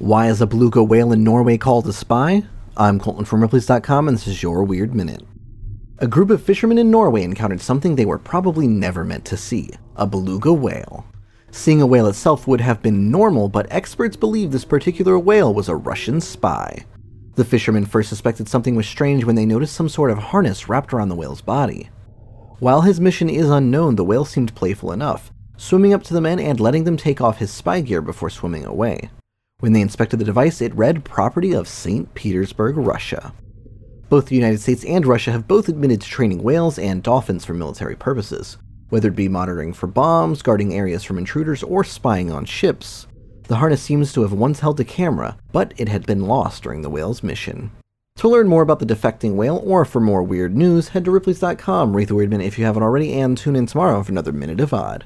Why is a beluga whale in Norway called a spy? I'm Colton from Ripley's.com, and this is your Weird Minute. A group of fishermen in Norway encountered something they were probably never meant to see a beluga whale. Seeing a whale itself would have been normal, but experts believe this particular whale was a Russian spy. The fishermen first suspected something was strange when they noticed some sort of harness wrapped around the whale's body. While his mission is unknown, the whale seemed playful enough, swimming up to the men and letting them take off his spy gear before swimming away. When they inspected the device, it read property of St. Petersburg, Russia. Both the United States and Russia have both admitted to training whales and dolphins for military purposes, whether it be monitoring for bombs, guarding areas from intruders, or spying on ships. The harness seems to have once held a camera, but it had been lost during the whale's mission. To learn more about the defecting whale or for more weird news, head to Ripley's.com, rate the Weird Minute if you haven't already, and tune in tomorrow for another Minute of Odd.